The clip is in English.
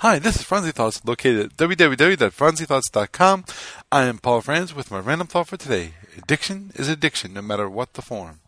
Hi, this is Franzi Thoughts, located at www.franzithoughts.com. I am Paul Franz with my random thought for today. Addiction is addiction, no matter what the form.